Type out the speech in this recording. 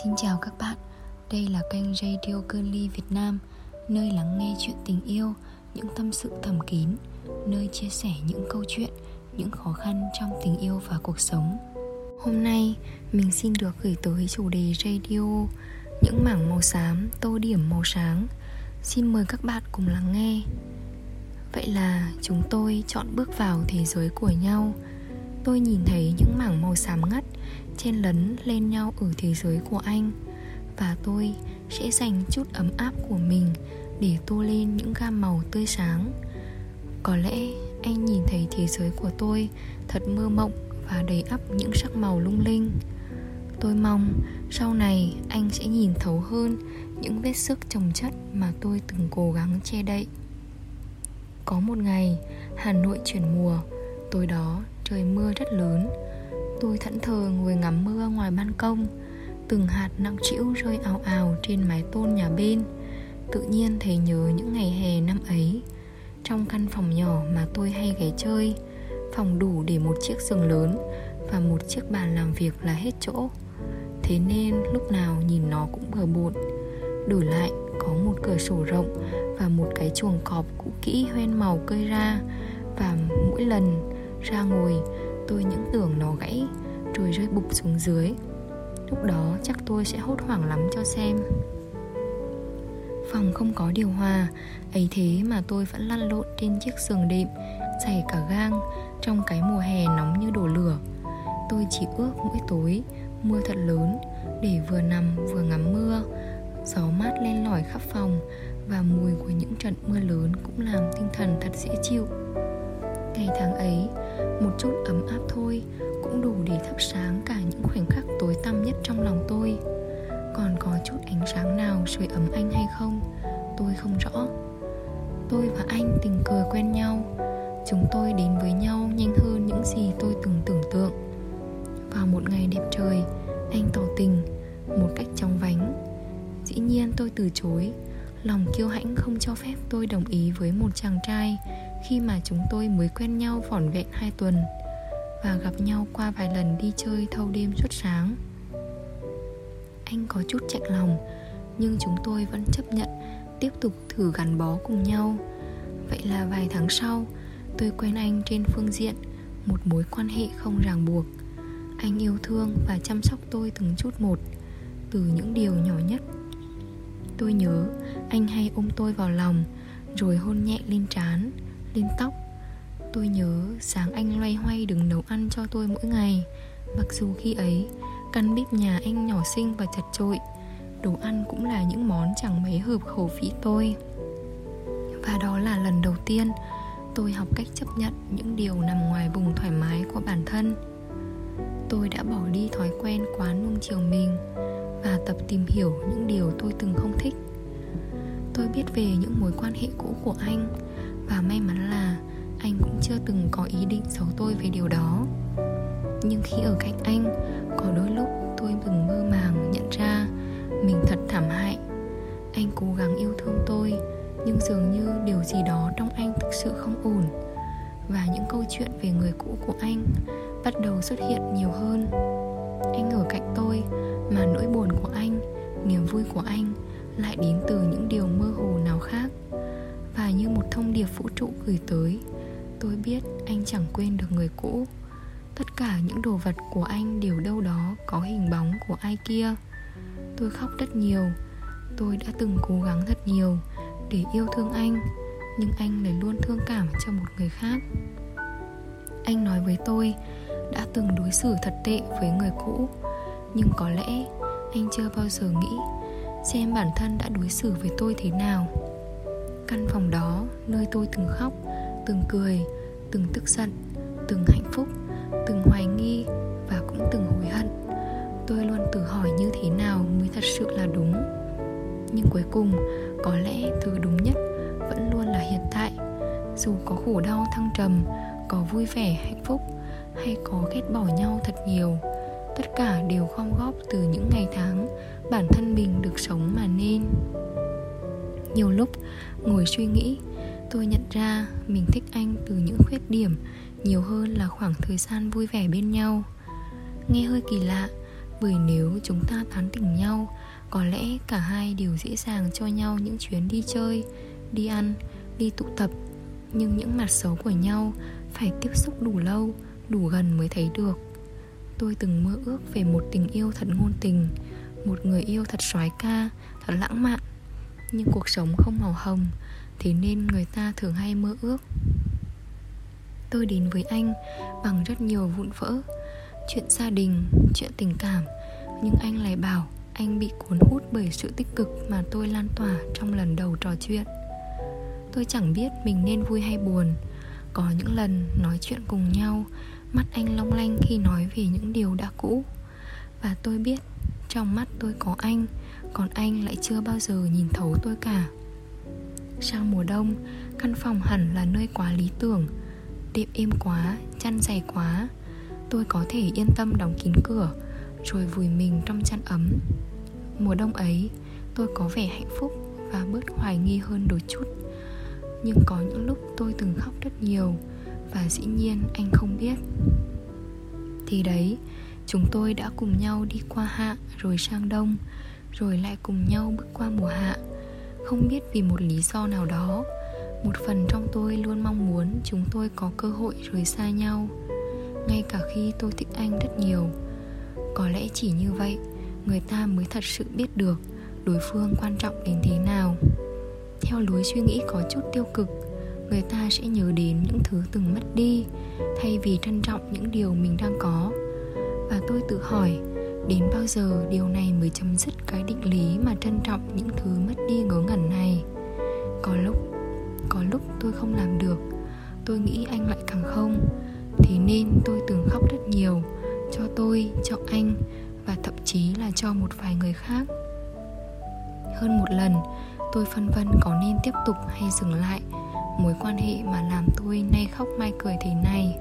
Xin chào các bạn, đây là kênh Radio Girly Việt Nam Nơi lắng nghe chuyện tình yêu, những tâm sự thầm kín Nơi chia sẻ những câu chuyện, những khó khăn trong tình yêu và cuộc sống. Hôm nay mình xin được gửi tới chủ đề radio Những mảng màu xám, tô điểm màu sáng. Xin mời các bạn cùng lắng nghe. Vậy là chúng tôi chọn bước vào thế giới của nhau. Tôi nhìn thấy những mảng màu xám ngắt, chen lấn lên nhau ở thế giới của anh. Và tôi sẽ dành chút ấm áp của mình để tô lên những gam màu tươi sáng. Có lẽ anh nhìn thấy thế giới của tôi thật mơ mộng và đầy ắp những sắc màu lung linh. Tôi mong sau này anh sẽ nhìn thấu hơn những vết sức chồng chất mà tôi từng cố gắng che đậy. Có một ngày, hà nội chuyển mùa, tối đó trời mưa rất lớn. Tôi thẫn thờ ngồi ngắm mưa ngoài ban công, Từng hạt nặng trĩu rơi ào ào trên mái tôn nhà bên. Tự nhiên thấy nhớ những ngày hè năm ấy, Trong căn phòng nhỏ mà tôi hay ghé chơi, Phòng đủ để một chiếc giường lớn Và một chiếc bàn làm việc là hết chỗ. Thế nên lúc nào nhìn nó cũng bừa bộn. Đổi lại, có một cửa sổ rộng Và một cái chuồng cọp cũ kỹ hoen màu cơi ra, Và mỗi lần ra ngồi, tôi những tưởng nó gãy rồi rơi bụp xuống dưới. Lúc đó chắc tôi sẽ hốt hoảng lắm cho xem. Phòng không có điều hòa, ấy thế mà tôi vẫn lăn lộn trên chiếc giường đệm, dày cả gang, trong cái mùa hè nóng như đổ lửa. Tôi chỉ ước mỗi tối, mưa thật lớn, để vừa nằm vừa ngắm mưa. Gió mát len lỏi khắp phòng, và mùi của những trận mưa lớn cũng làm tinh thần thật dễ chịu ngày tháng ấy, một chút ấm áp thôi cũng đủ để thắp sáng cả những khoảnh khắc tối tăm nhất trong lòng tôi. Còn có chút ánh sáng nào sưởi ấm anh hay không, tôi không rõ. Tôi và anh tình cờ quen nhau, chúng tôi đến với nhau nhanh hơn những gì tôi từng tưởng tượng. Vào một ngày đẹp trời, anh tỏ tình, một cách chóng vánh. Dĩ nhiên tôi từ chối, lòng kiêu hãnh không cho phép tôi đồng ý với một chàng trai khi mà chúng tôi mới quen nhau vỏn vẹn hai tuần và gặp nhau qua vài lần đi chơi thâu đêm suốt sáng. Anh có chút chạnh lòng, nhưng chúng tôi vẫn chấp nhận tiếp tục thử gắn bó cùng nhau. Vậy là vài tháng sau, tôi quen anh trên phương diện một mối quan hệ không ràng buộc. Anh yêu thương và chăm sóc tôi từng chút một, từ những điều nhỏ nhất. Tôi nhớ anh hay ôm tôi vào lòng, rồi hôn nhẹ lên trán lên tóc. Tôi nhớ sáng anh loay hoay đừng nấu ăn cho tôi mỗi ngày. Mặc dù khi ấy, Căn bếp nhà anh nhỏ xinh và chật trội Đồ ăn cũng là những món chẳng mấy hợp khẩu vị tôi. Và đó là lần đầu tiên Tôi học cách chấp nhận những điều nằm ngoài vùng thoải mái của bản thân. Tôi đã bỏ đi thói quen quá nuông chiều mình Và tập tìm hiểu những điều tôi từng không thích. Tôi biết về những mối quan hệ cũ của anh và may mắn là anh cũng chưa từng có ý định xấu tôi về điều đó. Nhưng khi ở cạnh anh, có đôi lúc tôi từng mơ màng nhận ra mình thật thảm hại. Anh cố gắng yêu thương tôi, nhưng dường như điều gì đó trong anh thực sự không ổn. Và những câu chuyện về người cũ của anh bắt đầu xuất hiện nhiều hơn. Anh ở cạnh tôi mà nỗi buồn của anh, niềm vui của anh lại đến từ những điều mơ hồ nào khác và như một thông điệp vũ trụ gửi tới. Tôi biết anh chẳng quên được người cũ. Tất cả những đồ vật của anh đều đâu đó có hình bóng của ai kia. Tôi khóc rất nhiều. Tôi đã từng cố gắng thật nhiều để yêu thương anh, nhưng anh lại luôn thương cảm cho một người khác. Anh nói với tôi, đã từng đối xử thật tệ với người cũ, nhưng có lẽ anh chưa bao giờ nghĩ xem bản thân đã đối xử với tôi thế nào căn phòng đó, nơi tôi từng khóc, từng cười, từng tức giận, từng hạnh phúc, từng hoài nghi và cũng từng hối hận. Tôi luôn tự hỏi như thế nào mới thật sự là đúng. Nhưng cuối cùng, có lẽ thứ đúng nhất vẫn luôn là hiện tại. Dù có khổ đau thăng trầm, có vui vẻ, hạnh phúc, hay có ghét bỏ nhau thật nhiều, tất cả đều gom góp từ những ngày tháng bản thân mình được sống mà nên nhiều lúc, ngồi suy nghĩ, tôi nhận ra mình thích anh từ những khuyết điểm, nhiều hơn là khoảng thời gian vui vẻ bên nhau. Nghe hơi kỳ lạ, bởi nếu chúng ta tán tỉnh nhau, có lẽ cả hai đều dễ dàng cho nhau những chuyến đi chơi, đi ăn, đi tụ tập. Nhưng những mặt xấu của nhau phải tiếp xúc đủ lâu, đủ gần mới thấy được. Tôi từng mơ ước về một tình yêu thật ngôn tình, một người yêu thật soái ca, thật lãng mạn nhưng cuộc sống không màu hồng, thế nên người ta thường hay mơ ước. Tôi đến với anh bằng rất nhiều vụn vỡ, chuyện gia đình, chuyện tình cảm, nhưng anh lại bảo anh bị cuốn hút bởi sự tích cực mà tôi lan tỏa trong lần đầu trò chuyện. Tôi chẳng biết mình nên vui hay buồn, có những lần nói chuyện cùng nhau, mắt anh long lanh khi nói về những điều đã cũ. Và tôi biết trong mắt tôi có anh còn anh lại chưa bao giờ nhìn thấu tôi cả. Sang mùa đông, căn phòng hẳn là nơi quá lý tưởng. Đệm êm quá, chăn dày quá. Tôi có thể yên tâm đóng kín cửa, rồi vùi mình trong chăn ấm. Mùa đông ấy, tôi có vẻ hạnh phúc và bớt hoài nghi hơn đôi chút. Nhưng có những lúc tôi từng khóc rất nhiều và dĩ nhiên anh không biết. Thì đấy, chúng tôi đã cùng nhau đi qua hạ rồi sang đông rồi lại cùng nhau bước qua mùa hạ. Không biết vì một lý do nào đó, một phần trong tôi luôn mong muốn chúng tôi có cơ hội rời xa nhau. Ngay cả khi tôi thích anh rất nhiều, có lẽ chỉ như vậy người ta mới thật sự biết được đối phương quan trọng đến thế nào. Theo lối suy nghĩ có chút tiêu cực, người ta sẽ nhớ đến những thứ từng mất đi thay vì trân trọng những điều mình đang có. Và tôi tự hỏi đến bao giờ điều này mới chấm dứt cái định lý mà trân trọng những thứ mất đi ngớ ngẩn này? Có lúc có lúc tôi không làm được, tôi nghĩ anh lại càng không. Thế nên tôi từng khóc rất nhiều, cho tôi, cho anh, và thậm chí là cho một vài người khác. Hơn một lần, tôi phân vân có nên tiếp tục hay dừng lại mối quan hệ mà làm tôi nay khóc mai cười thế này.